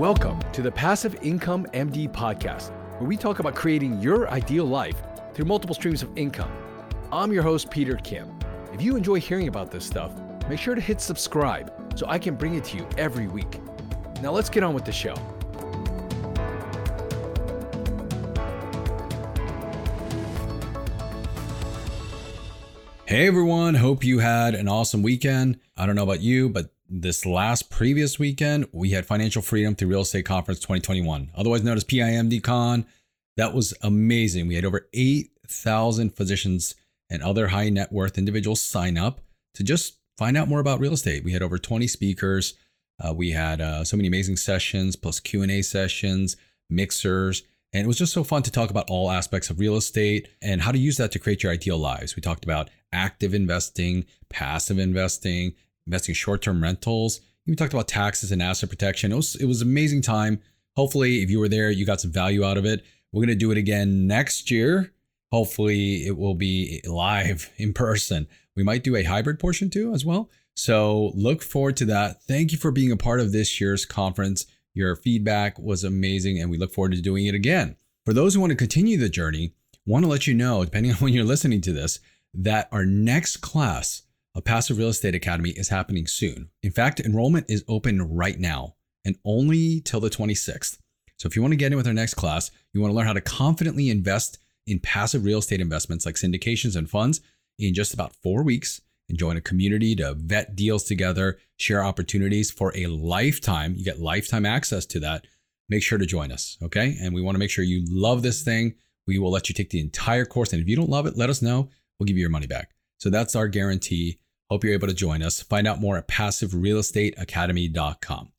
Welcome to the Passive Income MD podcast, where we talk about creating your ideal life through multiple streams of income. I'm your host, Peter Kim. If you enjoy hearing about this stuff, make sure to hit subscribe so I can bring it to you every week. Now let's get on with the show. Hey everyone, hope you had an awesome weekend. I don't know about you, but this last previous weekend, we had Financial Freedom through Real Estate Conference 2021, otherwise known as PIMDCon. That was amazing. We had over 8,000 physicians and other high net worth individuals sign up to just find out more about real estate. We had over 20 speakers. Uh, we had uh, so many amazing sessions, plus Q&A sessions, mixers, and it was just so fun to talk about all aspects of real estate and how to use that to create your ideal lives. We talked about active investing, passive investing, investing short-term rentals. We talked about taxes and asset protection. It was it was amazing time. Hopefully, if you were there, you got some value out of it. We're gonna do it again next year. Hopefully, it will be live in person. We might do a hybrid portion too as well. So look forward to that. Thank you for being a part of this year's conference. Your feedback was amazing, and we look forward to doing it again. For those who want to continue the journey, want to let you know, depending on when you're listening to this, that our next class of Passive Real Estate Academy is happening soon. In fact, enrollment is open right now and only till the 26th. So if you want to get in with our next class, you want to learn how to confidently invest in passive real estate investments like syndications and funds in just about four weeks and join a community to vet deals together, share opportunities for a lifetime. You get lifetime access to that. Make sure to join us, okay? And we want to make sure you love this thing. We will let you take the entire course. And if you don't love it, let us know. We'll give you your money back. So that's our guarantee. Hope you're able to join us. Find out more at passiverealestateacademy.com.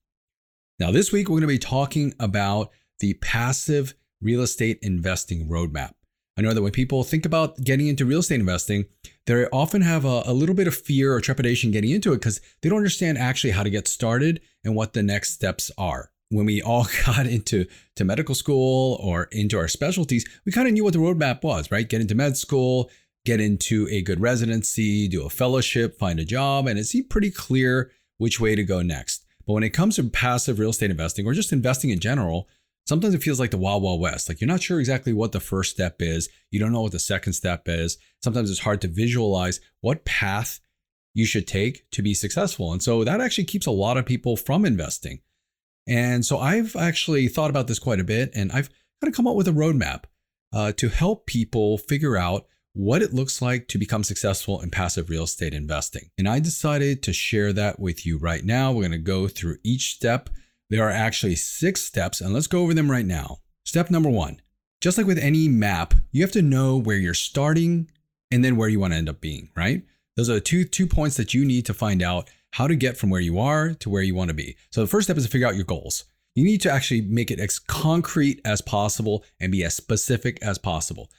Now, this week, we're going to be talking about the passive real estate investing roadmap. I know that when people think about getting into real estate investing, they often have a, a little bit of fear or trepidation getting into it because they don't understand actually how to get started and what the next steps are. When we all got into to medical school or into our specialties, we kind of knew what the roadmap was, right? Get into med school, get into a good residency, do a fellowship, find a job, and it seemed pretty clear which way to go next. But when it comes to passive real estate investing or just investing in general, sometimes it feels like the wild, wild west. Like you're not sure exactly what the first step is. You don't know what the second step is. Sometimes it's hard to visualize what path you should take to be successful. And so that actually keeps a lot of people from investing. And so I've actually thought about this quite a bit and I've kind of come up with a roadmap uh, to help people figure out what it looks like to become successful in passive real estate investing. And I decided to share that with you right now. We're going to go through each step. There are actually six steps, and let's go over them right now. Step number one just like with any map, you have to know where you're starting and then where you want to end up being, right? Those are the two, two points that you need to find out how to get from where you are to where you want to be. So the first step is to figure out your goals. You need to actually make it as concrete as possible and be as specific as possible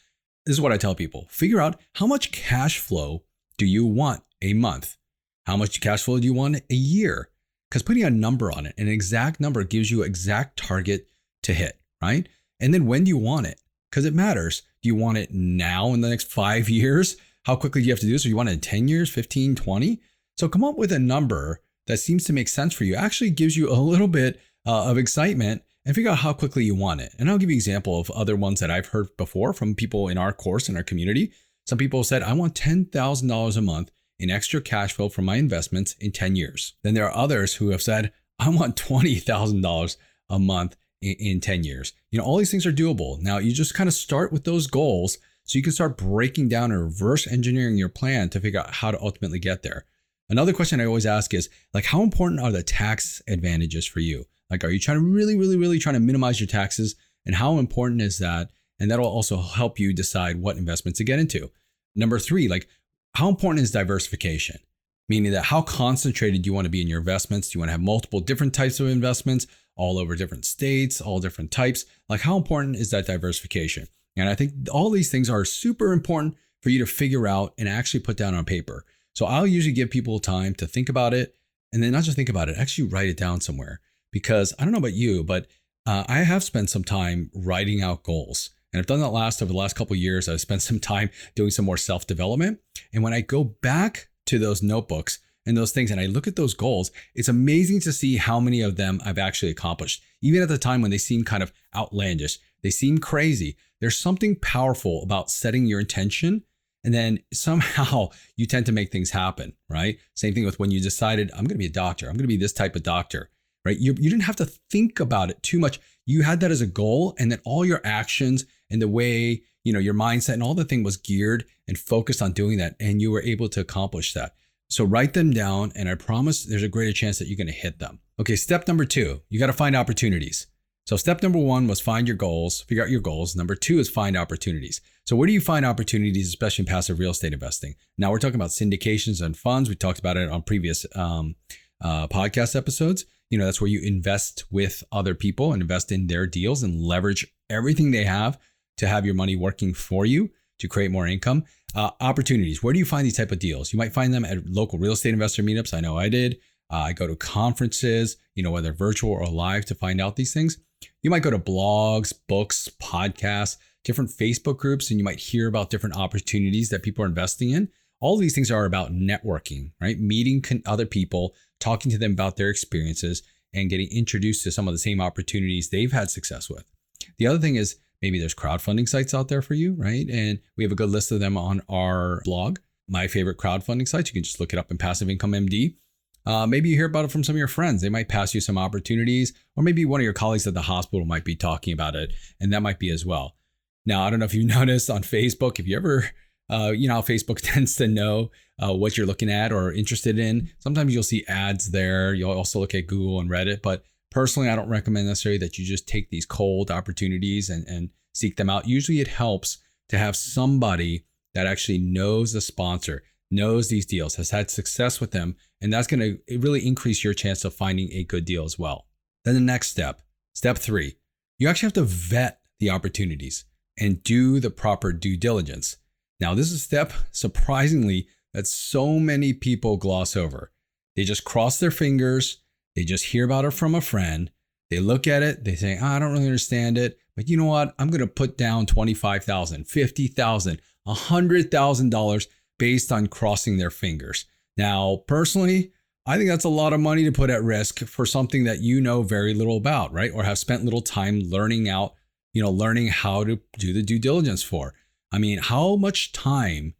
this is what I tell people figure out how much cash flow do you want a month? How much cash flow do you want a year? Because putting a number on it, an exact number gives you exact target to hit, right? And then when do you want it? Because it matters. Do you want it now in the next five years? How quickly do you have to do this? Or you want it in 10 years, 15, 20? So come up with a number that seems to make sense for you. Actually gives you a little bit uh, of excitement and figure out how quickly you want it. And I'll give you an example of other ones that I've heard before from people in our course in our community. Some people said, I want $10,000 a month in extra cash flow from my investments in 10 years. Then there are others who have said, I want $20,000 a month in, in 10 years. You know, all these things are doable. Now, you just kind of start with those goals so you can start breaking down and reverse engineering your plan to figure out how to ultimately get there. Another question I always ask is like, how important are the tax advantages for you? Like, are you trying to really, really, really trying to minimize your taxes? And how important is that? And that'll also help you decide what investments to get into. Number three, like, how important is diversification? Meaning that how concentrated do you want to be in your investments? Do you want to have multiple different types of investments all over different states, all different types? Like, how important is that diversification? And I think all these things are super important for you to figure out and actually put down on paper. So I'll usually give people time to think about it and then not just think about it, actually write it down somewhere because I don't know about you, but uh, I have spent some time writing out goals. And I've done that last over the last couple years. I've spent some time doing some more self development. And when I go back to those notebooks and those things and I look at those goals, it's amazing to see how many of them I've actually accomplished. Even at the time when they seem kind of outlandish, they seem crazy. There's something powerful about setting your intention and then somehow you tend to make things happen, right? Same thing with when you decided, I'm going to be a doctor, I'm going to be this type of doctor, right? You, you didn't have to think about it too much. You had that as a goal, and then all your actions and the way, you know, your mindset and all the thing was geared and focused on doing that. And you were able to accomplish that. So write them down, and I promise there's a greater chance that you're going to hit them. Okay, step number two, you got to find opportunities. So step number one was find your goals, figure out your goals. Number two is find opportunities. So where do you find opportunities, especially in passive real estate investing? Now we're talking about syndications and funds. We talked about it on previous um, uh, podcast episodes. You know, that's where you invest with other people and invest in their deals and leverage everything they have to have your money working for you to create more income. Uh, opportunities. Where do you find these type of deals? You might find them at local real estate investor meetups. I know I did. Uh, I go to conferences, you know, whether virtual or live to find out these things. You might go to blogs, books, podcasts, different Facebook groups, and you might hear about different opportunities that people are investing in. All these things are about networking, right? Meeting other people, talking to them about their experiences, and getting introduced to some of the same opportunities they've had success with. The other thing is maybe there's crowdfunding sites out there for you, right? And we have a good list of them on our blog. My favorite crowdfunding sites, you can just look it up in Passive Income MD. Uh, maybe you hear about it from some of your friends. They might pass you some opportunities, or maybe one of your colleagues at the hospital might be talking about it, and that might be as well. Now, I don't know if you noticed on Facebook, if you ever, uh, you know, how Facebook tends to know uh, what you're looking at or interested in. Sometimes you'll see ads there. You'll also look at Google and Reddit, but personally, I don't recommend necessarily that you just take these cold opportunities and, and seek them out. Usually, it helps to have somebody that actually knows the sponsor, knows these deals, has had success with them, and that's going to really increase your chance of finding a good deal as well. Then the next step, step three, you actually have to vet the opportunities and do the proper due diligence. Now, this is a step, surprisingly, that so many people gloss over. They just cross their fingers, they just hear about it from a friend, they look at it, they say, oh, I don't really understand it, but you know what? I'm going to put down $25,000, $50,000, $100,000 based on crossing their fingers. Now, personally, I think that's a lot of money to put at risk for something that you know very little about, right? Or have spent little time learning out, you know, learning how to do the due diligence for. I mean, how much time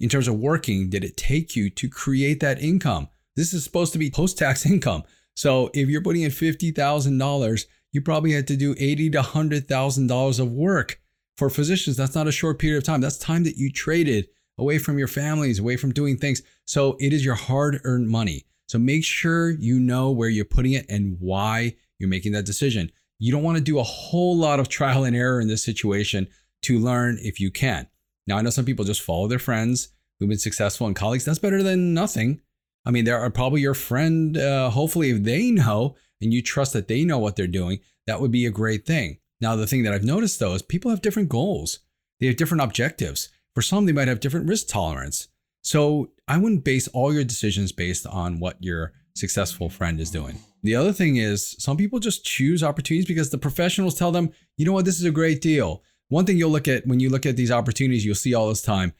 in terms of working did it take you to create that income? This is supposed to be post tax income. So if you're putting in $50,000, you probably had to do eighty to $100,000 of work. For physicians, that's not a short period of time. That's time that you traded away from your families, away from doing things. So it is your hard earned money. So make sure you know where you're putting it and why you're making that decision. You don't want to do a whole lot of trial and error in this situation to learn if you can. Now, I know some people just follow their friends who've been successful and colleagues. That's better than nothing. I mean, there are probably your friend, uh, hopefully, if they know and you trust that they know what they're doing, that would be a great thing. Now, the thing that I've noticed though is people have different goals, they have different objectives. For some, they might have different risk tolerance. So I wouldn't base all your decisions based on what your successful friend is doing. The other thing is, some people just choose opportunities because the professionals tell them, you know what, this is a great deal. One thing you'll look at when you look at these opportunities, you'll see all this time,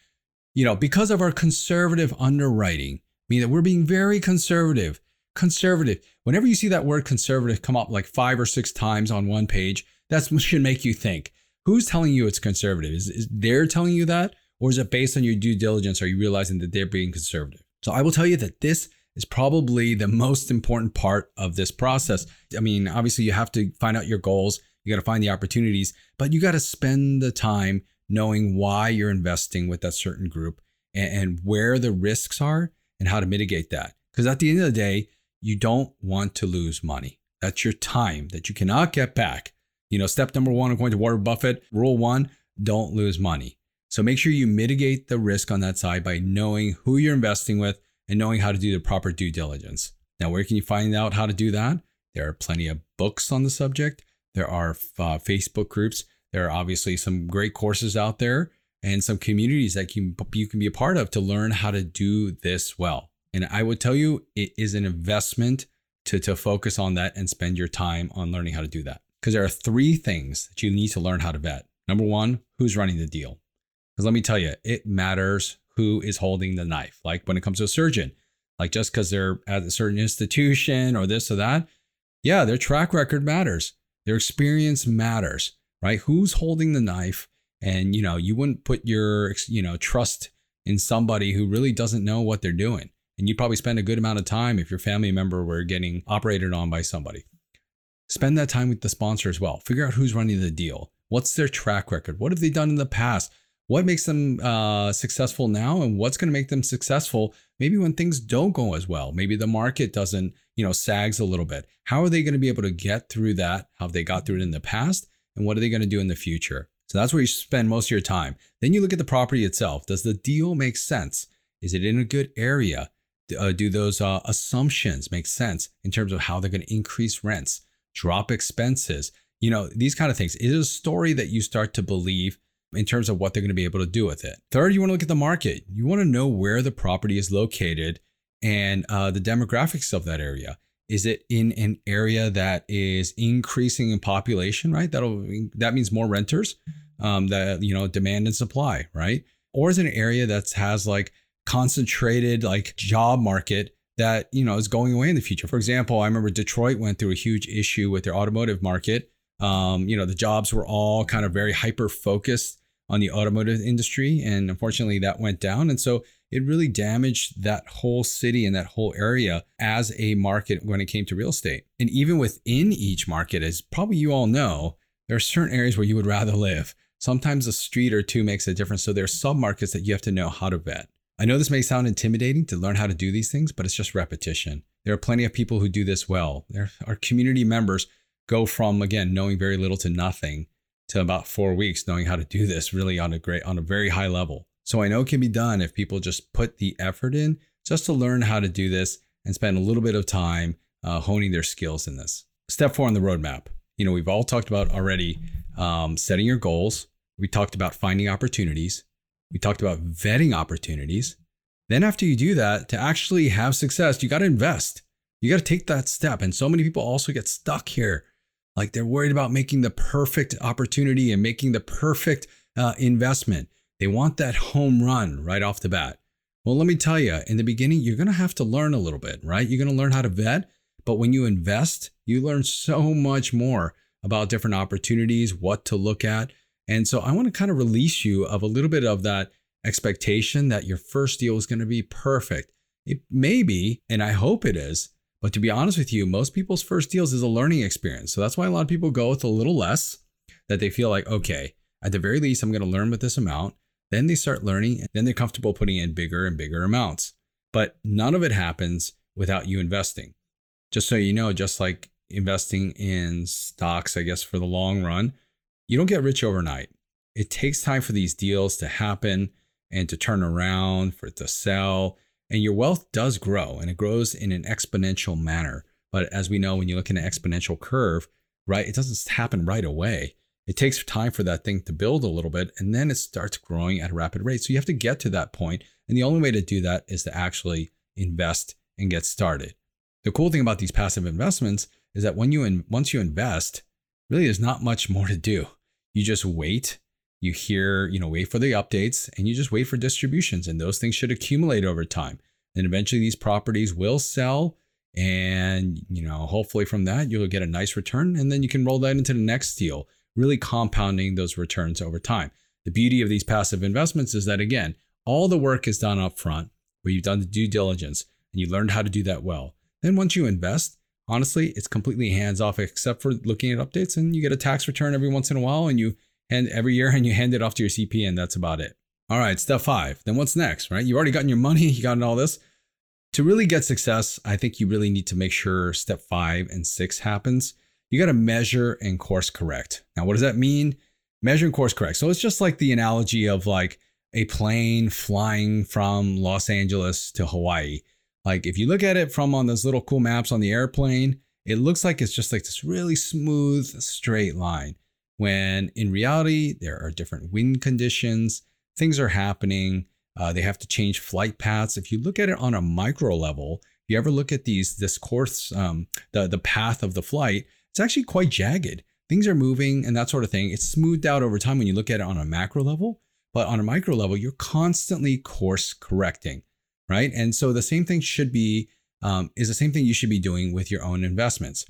you know, because of our conservative underwriting, mean that we're being very conservative. Conservative. Whenever you see that word conservative come up like five or six times on one page, that should make you think. Who's telling you it's conservative? Is, is they're telling you that? Or is it based on your due diligence? Are you realizing that they're being conservative? So I will tell you that this is probably the most important part of this process. I mean, obviously, you have to find out your goals, you got to find the opportunities, but you got to spend the time knowing why you're investing with that certain group and, and where the risks are and how to mitigate that. Because at the end of the day, you don't want to lose money. That's your time that you cannot get back. You know, step number one, according to Warren Buffett, rule one, don't lose money. So make sure you mitigate the risk on that side by knowing who you're investing with and knowing how to do the proper due diligence. Now, where can you find out how to do that? There are plenty of books on the subject. There are uh, Facebook groups. There are obviously some great courses out there and some communities that you, you can be a part of to learn how to do this well. And I would tell you, it is an investment to, to focus on that and spend your time on learning how to do that. Because there are three things that you need to learn how to vet. Number one, who's running the deal? Because let me tell you, it matters who is holding the knife. Like when it comes to a surgeon, like just because they're at a certain institution or this or that. Yeah, their track record matters. Their experience matters, right? Who's holding the knife? And you know, you wouldn't put your you know trust in somebody who really doesn't know what they're doing. And you'd probably spend a good amount of time if your family member were getting operated on by somebody. Spend that time with the sponsor as well. Figure out who's running the deal. What's their track record? What have they done in the past? What makes them uh, successful now, and what's going to make them successful maybe when things don't go as well? Maybe the market doesn't, you know, sags a little bit. How are they going to be able to get through that? How have they got through it in the past, and what are they going to do in the future? So that's where you spend most of your time. Then you look at the property itself. Does the deal make sense? Is it in a good area? Uh, do those uh, assumptions make sense in terms of how they're going to increase rents, drop expenses? You know, these kind of things. It is a story that you start to believe in terms of what they're going to be able to do with it. Third, you want to look at the market. You want to know where the property is located and uh, the demographics of that area. Is it in an area that is increasing in population, right? That'll that means more renters, um, that you know, demand and supply, right? Or is it an area that has like concentrated like job market that you know is going away in the future? For example, I remember Detroit went through a huge issue with their automotive market um, you know, the jobs were all kind of very hyper focused on the automotive industry. And unfortunately, that went down. And so it really damaged that whole city and that whole area as a market when it came to real estate. And even within each market, as probably you all know, there are certain areas where you would rather live. Sometimes a street or two makes a difference. So there are submarkets that you have to know how to vet. I know this may sound intimidating to learn how to do these things, but it's just repetition. There are plenty of people who do this well. There are community members go from again knowing very little to nothing to about four weeks knowing how to do this really on a great on a very high level so i know it can be done if people just put the effort in just to learn how to do this and spend a little bit of time uh, honing their skills in this. Step four on the roadmap. You know we've all talked about already um, setting your goals. We talked about finding opportunities. We talked about vetting opportunities. Then after you do that to actually have success you got to invest. You got to take that step. And so many people also get stuck here. Like they're worried about making the perfect opportunity and making the perfect uh, investment. They want that home run right off the bat. Well, let me tell you, in the beginning, you're going to have to learn a little bit, right? You're going to learn how to vet. But when you invest, you learn so much more about different opportunities, what to look at. And so I want to kind of release you of a little bit of that expectation that your first deal is going to be perfect. It may be, and I hope it is, but to be honest with you, most people's first deals is a learning experience. So that's why a lot of people go with a little less that they feel like, okay, at the very least, I'm going to learn with this amount. Then they start learning, and then they're comfortable putting in bigger and bigger amounts. But none of it happens without you investing. Just so you know, just like investing in stocks, I guess, for the long run, you don't get rich overnight. It takes time for these deals to happen and to turn around, for it to sell. And your wealth does grow and it grows in an exponential manner. But as we know, when you look at an exponential curve, right, it doesn't happen right away. It takes time for that thing to build a little bit and then it starts growing at a rapid rate. So you have to get to that point, And the only way to do that is to actually invest and get started. The cool thing about these passive investments is that when you in, once you invest, really there's not much more to do. You just wait you hear, you know, wait for the updates and you just wait for distributions and those things should accumulate over time. And eventually these properties will sell and, you know, hopefully from that you'll get a nice return and then you can roll that into the next deal, really compounding those returns over time. The beauty of these passive investments is that again, all the work is done up front where you've done the due diligence and you learned how to do that well. Then once you invest, honestly, it's completely hands off except for looking at updates and you get a tax return every once in a while and you and every year and you hand it off to your CP and that's about it. All right, step five. Then what's next, right? You've already gotten your money, you gotten all this. To really get success, I think you really need to make sure step five and six happens. You got to measure and course correct. Now, what does that mean? Measure and course correct. So it's just like the analogy of like a plane flying from Los Angeles to Hawaii. Like if you look at it from on those little cool maps on the airplane, it looks like it's just like this really smooth, straight line when in reality, there are different wind conditions, things are happening. Uh, they have to change flight paths. If you look at it on a micro level, if you ever look at these this course, um, the the path of the flight, it's actually quite jagged. Things are moving and that sort of thing. It's smoothed out over time when you look at it on a macro level, but on a micro level, you're constantly course correcting. right? And so the same thing should be um, is the same thing you should be doing with your own investments.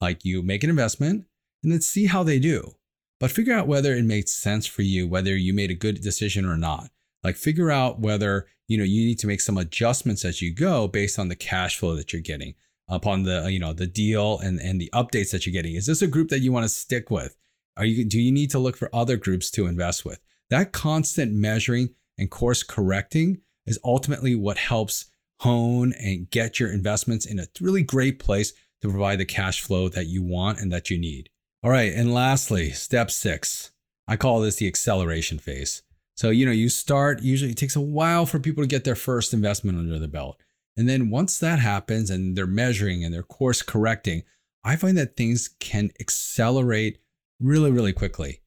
Like you make an investment and then see how they do, but figure out whether it makes sense for you, whether you made a good decision or not. Like figure out whether you know you need to make some adjustments as you go based on the cash flow that you're getting upon the uh, you know the deal and and the updates that you're getting. Is this a group that you want to stick with? Are you do you need to look for other groups to invest with? That constant measuring and course correcting is ultimately what helps hone and get your investments in a really great place to provide the cash flow that you want and that you need. All right, and lastly, step 6. I call this the acceleration phase. So, you know, you start, usually it takes a while for people to get their first investment under the belt. And then once that happens and they're measuring and they're course correcting, I find that things can accelerate really, really quickly.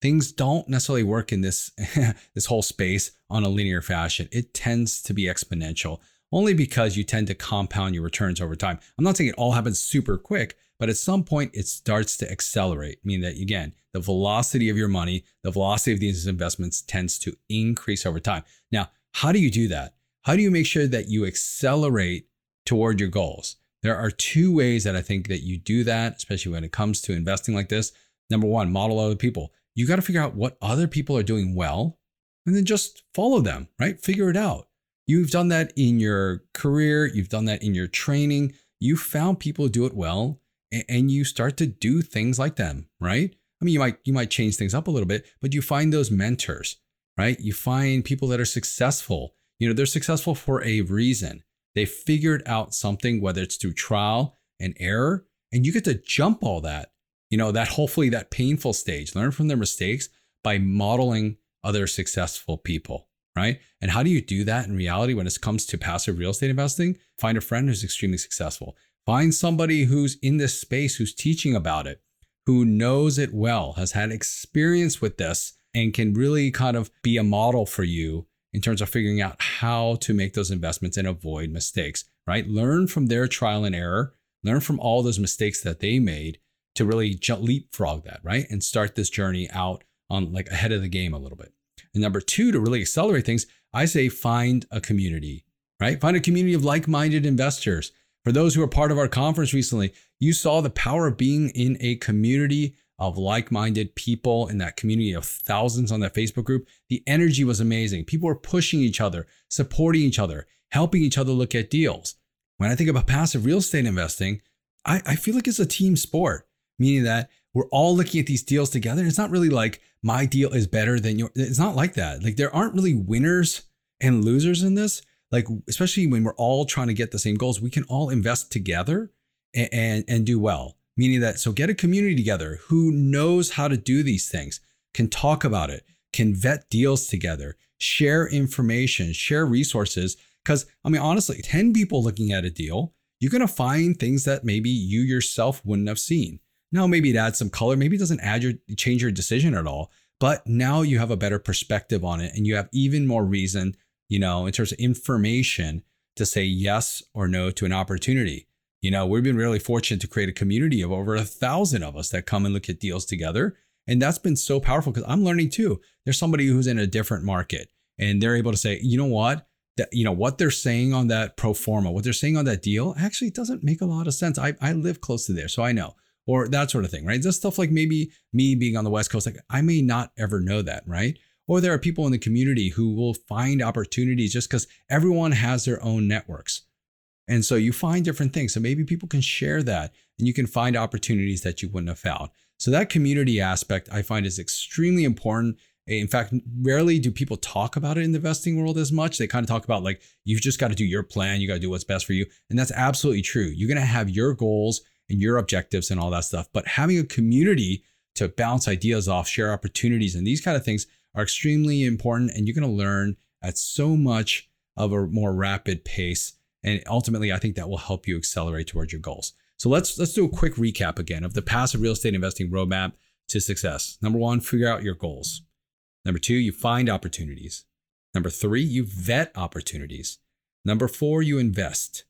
Things don't necessarily work in this this whole space on a linear fashion. It tends to be exponential only because you tend to compound your returns over time. I'm not saying it all happens super quick, but at some point it starts to accelerate, meaning that again, the velocity of your money, the velocity of these investments tends to increase over time. Now, how do you do that? How do you make sure that you accelerate toward your goals? There are two ways that I think that you do that, especially when it comes to investing like this. Number one, model other people. You got to figure out what other people are doing well and then just follow them, right? Figure it out. You've done that in your career, you've done that in your training. You found people do it well and you start to do things like them, right? I mean, you might you might change things up a little bit, but you find those mentors, right? You find people that are successful. You know, they're successful for a reason. They figured out something, whether it's through trial and error, and you get to jump all that, you know, that hopefully that painful stage, learn from their mistakes by modeling other successful people, right? And how do you do that in reality when it comes to passive real estate investing? Find a friend who's extremely successful. Find somebody who's in this space who's teaching about it who knows it well, has had experience with this, and can really kind of be a model for you in terms of figuring out how to make those investments and avoid mistakes, right? Learn from their trial and error, learn from all those mistakes that they made to really leapfrog that, right? And start this journey out on like ahead of the game a little bit. And number two, to really accelerate things, I say find a community, right? Find a community of like minded investors for those who are part of our conference recently, you saw the power of being in a community of like minded people in that community of thousands on that Facebook group. The energy was amazing. People were pushing each other, supporting each other, helping each other look at deals. When I think about passive real estate investing, I, I feel like it's a team sport, meaning that we're all looking at these deals together. It's not really like my deal is better than your. It's not like that. Like there aren't really winners and losers in this like especially when we're all trying to get the same goals, we can all invest together and, and, and do well. Meaning that so get a community together who knows how to do these things, can talk about it, can vet deals together, share information, share resources. Because I mean, honestly, 10 people looking at a deal, you're gonna find things that maybe you yourself wouldn't have seen. Now, maybe it adds some color, maybe it doesn't add your change your decision at all, but now you have a better perspective on it and you have even more reason you know, in terms of information to say yes or no to an opportunity. You know, we've been really fortunate to create a community of over a thousand of us that come and look at deals together. And that's been so powerful because I'm learning too. There's somebody who's in a different market and they're able to say, you know what? That, you know, what they're saying on that pro forma, what they're saying on that deal actually doesn't make a lot of sense. I, I live close to there, so I know. Or that sort of thing, right? Just stuff like maybe me being on the West Coast, like I may not ever know that, right? Or there are people in the community who will find opportunities just because everyone has their own networks. And so you find different things. So maybe people can share that and you can find opportunities that you wouldn't have found. So that community aspect I find is extremely important. In fact, rarely do people talk about it in the investing world as much. They kind of talk about like, you've just got to do your plan, you got to do what's best for you. And that's absolutely true. You're going to have your goals and your objectives and all that stuff. But having a community to bounce ideas off, share opportunities, and these kind of things are extremely important and you're going to learn at so much of a more rapid pace and ultimately I think that will help you accelerate towards your goals. So let's let's do a quick recap again of the passive real estate investing roadmap to success. Number 1, figure out your goals. Number 2, you find opportunities. Number 3, you vet opportunities. Number 4, you invest.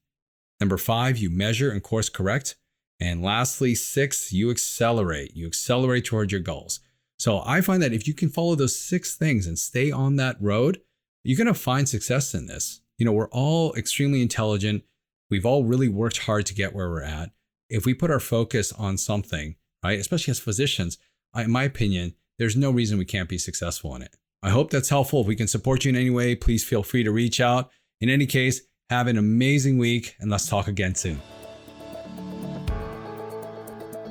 Number 5, you measure and course correct. And lastly, 6, you accelerate. You accelerate towards your goals. So I find that if you can follow those six things and stay on that road, you're going to find success in this. You know, we're all extremely intelligent. We've all really worked hard to get where we're at. If we put our focus on something, right, especially as physicians, in my opinion, there's no reason we can't be successful in it. I hope that's helpful. If we can support you in any way, please feel free to reach out. In any case, have an amazing week and let's talk again soon.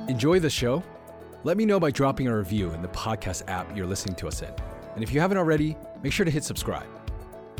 Enjoy the show? Let me know by dropping a review in the podcast app you're listening to us in. And if you haven't already, make sure to hit subscribe.